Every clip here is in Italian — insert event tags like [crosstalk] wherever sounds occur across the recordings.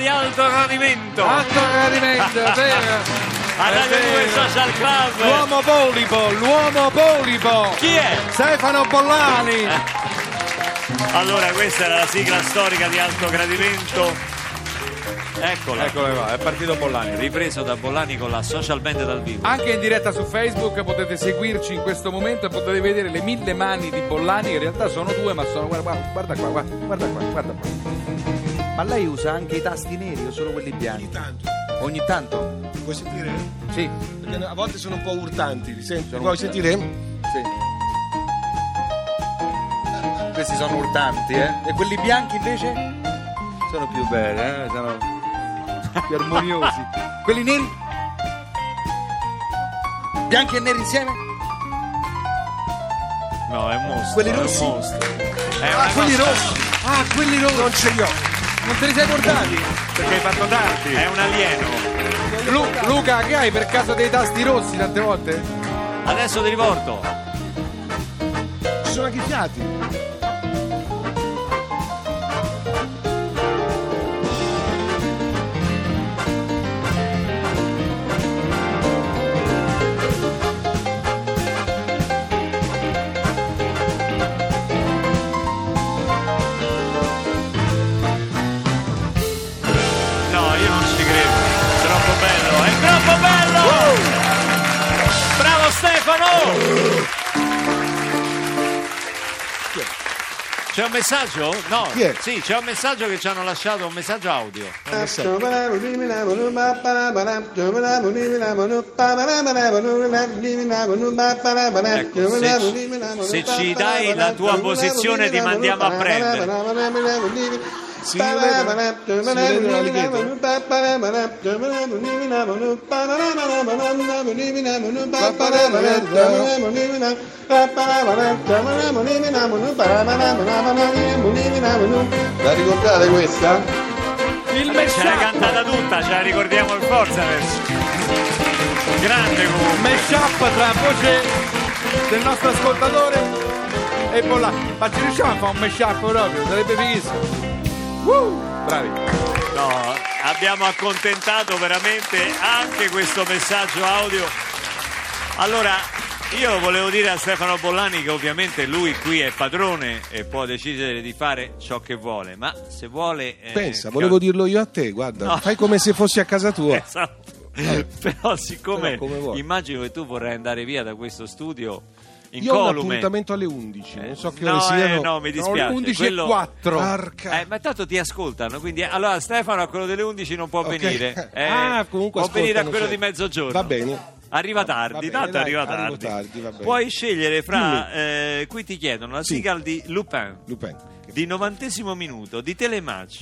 Di alto gradimento. Alto gradimento, è vero. [laughs] A Radio 2 vero. Social Club. L'uomo polipo, l'uomo polipo. Chi è? Stefano Bollani. [laughs] Allora, questa era la sigla storica di alto gradimento. Eccola. Eccolo qua, è partito Bollani. Ripreso da Bollani con la social band dal vivo. Anche in diretta su Facebook potete seguirci in questo momento e potete vedere le mille mani di Bollani che in realtà sono due ma sono guarda, guarda qua, guarda, guarda qua, guarda qua. Ma lei usa anche i tasti neri o solo quelli bianchi? Ogni tanto, Ogni tanto? puoi sentire? Sì, Perché a volte sono un po' urtanti, li senti? Sono Vuoi urtanti. sentire? sì. Questi sono urtanti, eh? E quelli bianchi invece? Sono più belli, eh? Sono più armoniosi. [laughs] quelli neri? Bianchi e neri insieme? No, è un mostro. Quelli è un rossi? mostro. È Ah, quelli rossi! Ah, quelli rossi! Non ce li ho. Non te li sei portati? Perché hai fatto tardi. È un alieno. Lu- Luca, che hai per caso dei tasti rossi tante volte? Adesso ti riporto. Ci sono anche un messaggio? No. È? Sì, c'è un messaggio che ci hanno lasciato, un messaggio audio. Ecco, se, se ci dai la tua posizione ti mandiamo a prendere. Si. La ricordate questa? Il Beh, ce l'hai cantata tutta, ce la ricordiamo per forza adesso. Grande comunque. mashup tra voce del nostro ascoltatore e Bollani. Ma ci riusciamo a fare un mashup proprio? Sarebbe fighissimo. Bravi. No, abbiamo accontentato veramente anche questo messaggio audio. Allora, io volevo dire a Stefano Bollani che ovviamente lui qui è padrone e può decidere di fare ciò che vuole, ma se vuole... eh, Pensa, volevo dirlo io a te, guarda, No. fai come se fossi a casa tua. Esatto. [laughs] Però siccome Però immagino che tu vorrai andare via da questo studio Io ho un incolume. appuntamento alle 11, non so che ore no, siano. eh, no, mi dispiace. le 11 quello- e 4. Porca. Eh, ma tanto ti ascoltano, quindi allora Stefano a quello delle 11 non può Ok. venire. [laughs] Eh, Ah, comunque può venire a quello sempre. di mezzogiorno. Va bene. Arriva Va tardi, bene, tanto dai, arriva tardi. tardi, va bene. Puoi scegliere fra. eh, qui ti chiedono la Sì. sigla di Lupin Lupin. di 90 minuto di Telematch.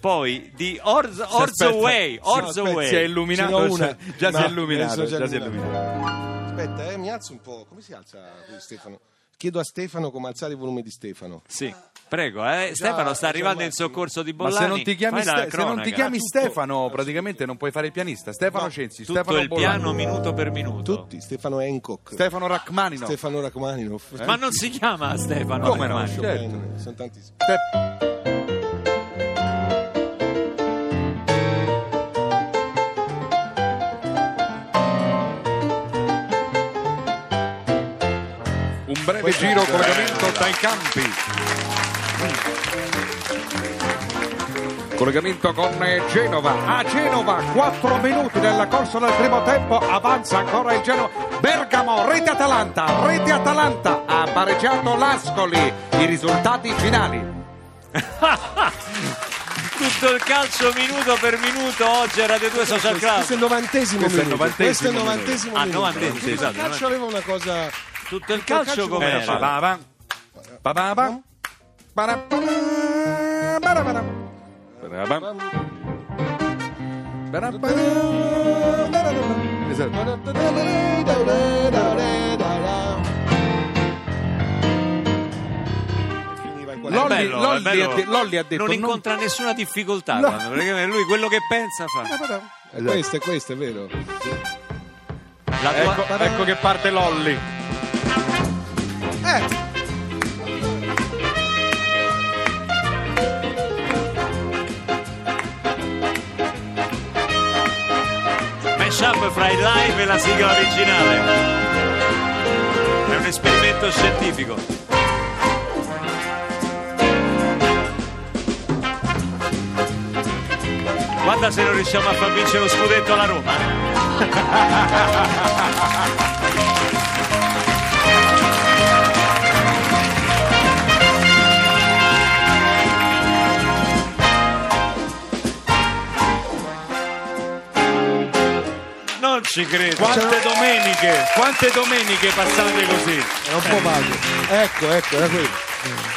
Poi di Orz, Si Orzo aspetta- Way, si- Orzo aspetta, Way. Si è illuminato. Una. Già si No, è illuminato. Già si è illuminato. Aspetta, eh, mi alzo un po'. Come si alza qui, Stefano? Chiedo a Stefano come alzare il volume di Stefano. Sì, prego, eh. Stefano sta già arrivando in soccorso di Ma Bollani. se non ti chiami, Fai la Ste- se non ti chiami Tutto- Stefano, praticamente non puoi fare il pianista. Stefano No, Censi, tutto Stefano il Bollani. piano minuto per minuto. Tutti, Stefano Hancock, Stefano Rachmaninoff. Stefano Rachmaninoff. Ma non si chiama Stefano. Come no? Rachmaninoff. Certo. Bene, sono tantissimi. Ste- Un breve giro collegamento dai campi. Collegamento con Genova. A Genova, 4 minuti nella corsa del primo tempo. Avanza ancora il Genova. Bergamo, rete Atalanta. Rete Atalanta ha pareggiato l'Ascoli. I risultati finali. [laughs] Tutto il calcio minuto per minuto oggi a Radio 2 Social Club. Questo è il novantesimo Questo è il minuto. Questo è il novantesimo novantesimo Ah, minuto. novantesimo, Il esatto, calcio aveva una cosa... Tutto il calcio come com'era? Esatto. È Lolli- bello, Lolli bello. ha de- Lolli ha detto, non non- incontra nessuna difficoltà No. quando- perché lui quello che pensa fa È questo, è questo, è vero. La tua- Ecco, ecco che parte Lolli. Eh, mashup fra il live e la sigla originale. È un esperimento scientifico. Guarda se non riusciamo a far vincere lo scudetto alla Roma [laughs] ci credo Quante domeniche, quante domeniche passate così? era un po' vago. Ecco, ecco, era quello.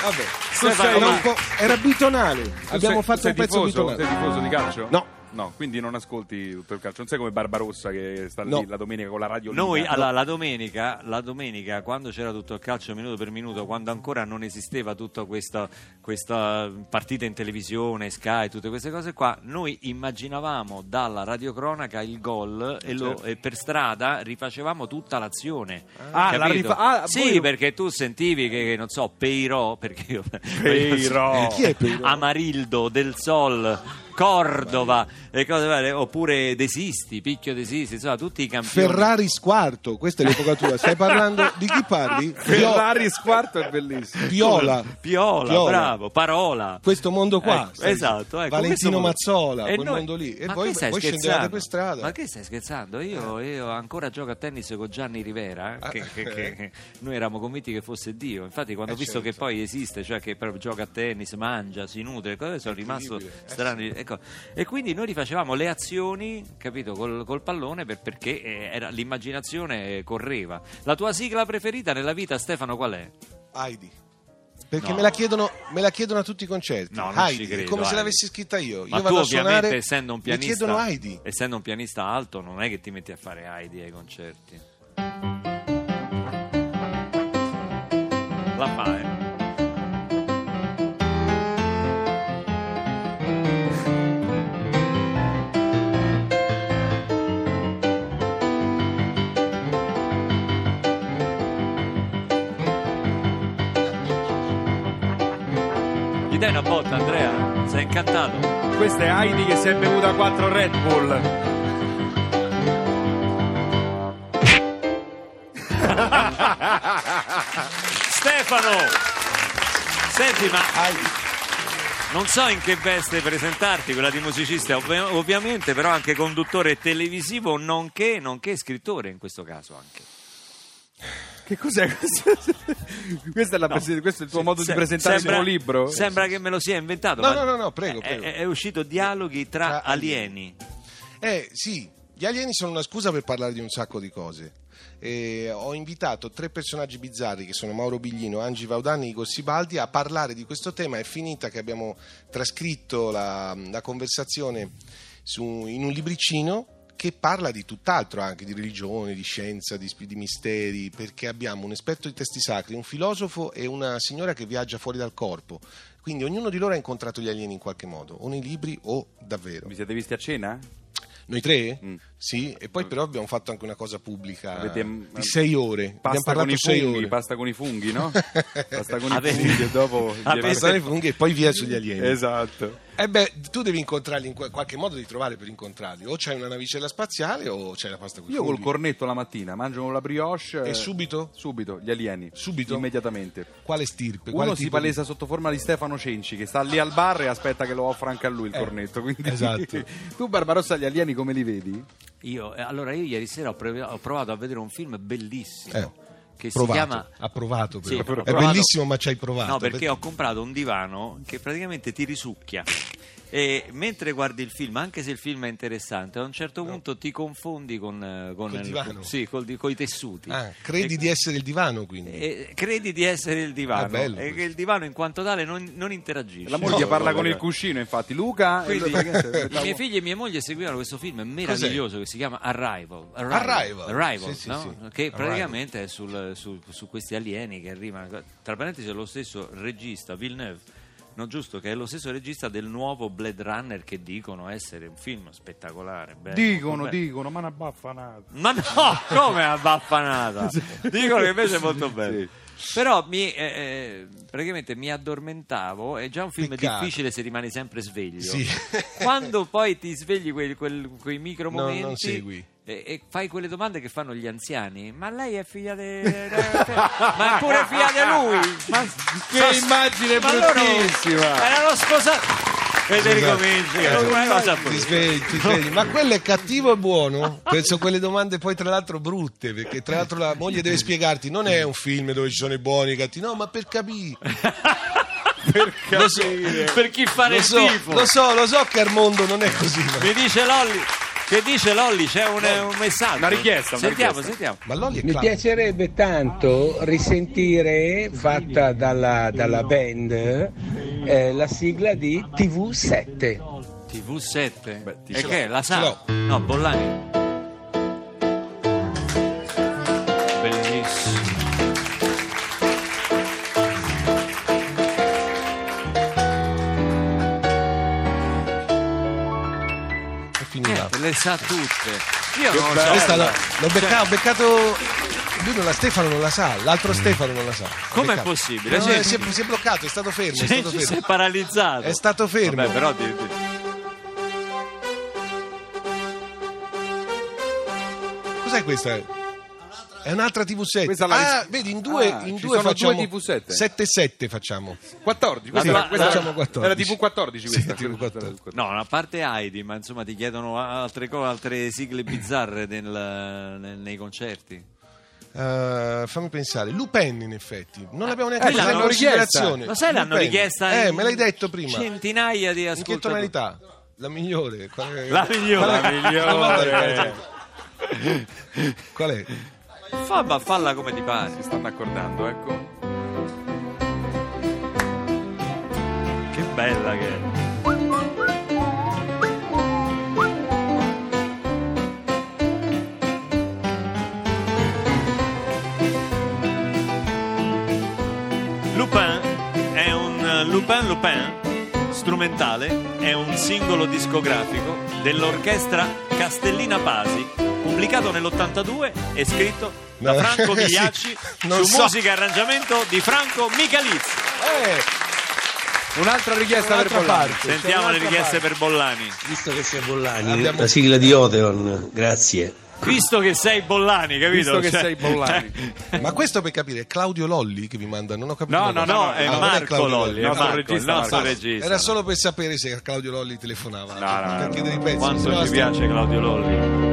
Vabbè. Stefano, Era, ma- un po', era bitonale. Abbiamo sei- fatto sei un pezzo tifoso, bitonale. Sei tifoso di calcio? No. No, quindi non ascolti tutto il calcio. Non sei come Barbarossa che sta No. lì la domenica con la radio Noi libera. allora, la, domenica, la domenica, quando c'era tutto il calcio minuto per minuto, quando ancora non esisteva tutta questa, questa partita in televisione, Sky, tutte queste cose qua, noi immaginavamo dalla radiocronaca il gol e, lo- certo. e per strada rifacevamo tutta l'azione. Ah, la capito? rifa- ah, sì, voi- perché tu sentivi che, non so, Peirò, perché io, Peirò. [laughs] Chi è Peirò? Amarildo, Del Sol. Cordova, e cose varie, oppure Desisti, Picchio Desisti, insomma tutti i campioni. Ferrari squarto, questa è l'epoca tua. Stai parlando di chi parli? [laughs] Ferrari squarto è bellissimo. Piola. Piola, Piola. bravo, Parola. Questo mondo qua. Stai esatto, ecco, Valentino Mazzola, E quel noi- mondo lì. E ma voi, che stai voi scendevate scherzando? per strada. Ma che stai scherzando? Io, io ancora gioco a tennis con Gianni Rivera, eh, che, che- che- che noi eravamo convinti che fosse Dio. Infatti, quando ho Eh, visto certo. che poi esiste, cioè che proprio gioca a tennis, mangia, si nutre, cose, sono rimasto Incredibile. Eh. Ecco. E quindi noi rifacevamo le azioni, capito, col, col pallone per- perché eh, era- l'immaginazione correva. La tua sigla preferita nella vita, Stefano, qual è? Heidi. Perché No. me, la chiedono, me la chiedono a tutti i concerti. No, Heidi, credo, come se Heidi. l'avessi scritta io. Ma io tu ovviamente essendo un pianista chiedono Heidi. essendo un pianista alto non è che ti metti a fare Heidi ai concerti la fa Questa è Heidi che si è bevuta 4 Red Bull. [laughs] Stefano senti ma non so in che veste presentarti, quella di musicista ovvi- ovviamente, però anche conduttore televisivo, nonché, nonché scrittore in questo caso anche. Che cos'è questo? [laughs] Questo è, la prese- questo è il tuo modo Se- di presentare sembra- il tuo libro? Sembra che me lo sia inventato. No, ma no, no, no, prego, è- prego. È, è uscito dialoghi tra Tra alieni. Eh sì, gli alieni sono una scusa per parlare di un sacco di cose. E ho invitato tre personaggi bizzarri che sono Mauro Biglino, Angi Vaudani e Igor Sibaldi a parlare di questo tema. È finita che abbiamo trascritto la, la conversazione su- in un libricino che parla di tutt'altro, anche di religione, di scienza, di, di misteri, perché abbiamo un esperto di testi sacri, un filosofo e una signora che viaggia fuori dal corpo. Quindi ognuno di loro ha incontrato gli alieni in qualche modo, o nei libri o davvero. Vi siete visti a cena? Noi tre? Mm. Sì, e poi però abbiamo fatto anche una cosa pubblica Avete- di sei ore. abbiamo Pasta con parlato i sei funghi, ore. pasta con i funghi, no? [laughs] Pasta con i Avete- funghi e dopo... Pasta nei funghi e poi via sugli alieni. Esatto. E beh, tu devi incontrarli in qua- qualche modo di trovare per incontrarli. O c'hai una navicella spaziale o c'hai la pasta con i Io col funghi. cornetto la mattina mangio la brioche E eh, subito? Subito, gli alieni. Subito? Immediatamente. Quale stirpe? Quale Uno si tipo di- palesa sotto forma di Stefano Cenci che sta lì al bar e aspetta che lo offra anche a lui il Eh, cornetto. Quindi... esatto. [laughs] tu Barbarossa gli alieni come li vedi? Io, eh, allora, io ieri sera ho, prov- ho provato a vedere un film bellissimo. Eh, Che provato. si chiama Ha provato però. Sì, ho È provato. bellissimo ma ci hai provato. No, perché ho comprato un divano che praticamente ti risucchia. E mentre guardi il film, anche se il film è interessante, a un certo punto ti confondi con, eh, con Col il- divano. sì, col coi tessuti. Ah, credi E- di essere il divano quindi? e credi di essere il divano Ah, bello e che il divano in quanto tale non, non interagisce. La moglie No, parla no, con no. il cuscino, infatti. Luca, Quindi eh, [laughs] i miei figli e mia moglie seguivano questo film meraviglioso che si chiama Arrival. Arrival. Arrival, Sì, sì, no? sì. che Arrival. praticamente è sul- su, su questi alieni che arrivano. Tra parentesi, è lo stesso regista, Villeneuve. No, giusto, che è lo stesso regista del nuovo Blade Runner che dicono essere un film spettacolare. bello, dicono, dicono, ma una baffanata. Ma no, [laughs] come una baffanata? [laughs] Dicono che invece è molto bello. Però mi, eh, eh, praticamente mi addormentavo, è già un film Peccato. difficile se rimani sempre sveglio. Sì. Quando poi ti svegli quei, quel- quei micro No, momenti non segui. E, e fai quelle domande che fanno gli anziani, ma lei è figlia di... [laughs] ma è pure figlia di lui! Ma, Che immagine ma loro bruttissima. Erano sposati! Federico svegli. Ma quello è cattivo o buono? Penso quelle domande poi tra l'altro brutte, perché tra l'altro la moglie deve spiegarti, non è un film dove ci sono i buoni e i cattivi, no, ma per capire. [laughs] Lo so, per chi fa lo il so, tifo. lo so, lo so che al mondo non è così. ma- Mi dice Lolli, che dice Lolli, c'è un, un messaggio. Una richiesta, una Sentiamo, richiesta. sentiamo. Ma Lolli è Mi piacerebbe tanto risentire, fatta dalla, dalla band, eh, la sigla di TV7. TV7. Beh, e che è? La sala? Ce No, Bollani. Le sa tutte. Io non lo so. Questa l'ho, l'ho Cioè, beccato, ho beccato- Lui non la Stefano non la sa, l'altro Stefano non la sa. Com'è Beccato. possibile? No, Cioè- eh, si, è, si è bloccato, è stato fermo. È Cioè, stato ci sei fermo. paralizzato. È stato fermo. Vabbè, però di- di- Cos'è questa? È un'altra TV7. Questa la ah, vedi, in due, Ah, in due facciamo due TV7. 7-7 facciamo. 14, questa, La- era, questa facciamo 14. era TV 14 Sì, questa. TV 14. No, a parte Heidi, ma insomma ti chiedono altre cose, altre sigle bizzarre nel- nel- nei concerti. Eh, fammi pensare, Lupin in effetti, non l'abbiamo neanche Eh, presa in l'hanno richiesta. considerazione. Lo sai, l'hanno Lupin. richiesta Eh, in me l'hai detto prima. Centinaia di In che ascoltatori. tonalità? La migliore. Qual è? La migliore. Qual è? La migliore. Qual è? Fa, ma falla come ti pare. Si stanno accordando, ecco. Che bella che è. Lupin è un Lupin Lupin strumentale, è un singolo discografico dell'orchestra Castellina Pasi, pubblicato nell'82 e scritto da Franco [laughs] sì, Migliacci non su so. musica e arrangiamento di Franco Michalizzi. Eh, Un'altra richiesta per un'altra Bollani. parte. Sentiamo c'è le richieste parte. per Bollani. Visto che sei Bollani, Abbiamo- la sigla di Odeon, grazie. Visto che sei Bollani, capito? Visto che Cioè- sei Bollani. Ma questo per capire, è Claudio Lolli che vi manda? Non ho capito. No, no. No, è Ah, non Marco Claudio Lolli, è il nostro Marco, regista, il nostro Marco. regista. Era solo per sapere se Claudio Lolli telefonava. No, no, no, per no. chiedere i pezzi. Quanto sennò ci sta- piace Claudio Lolli.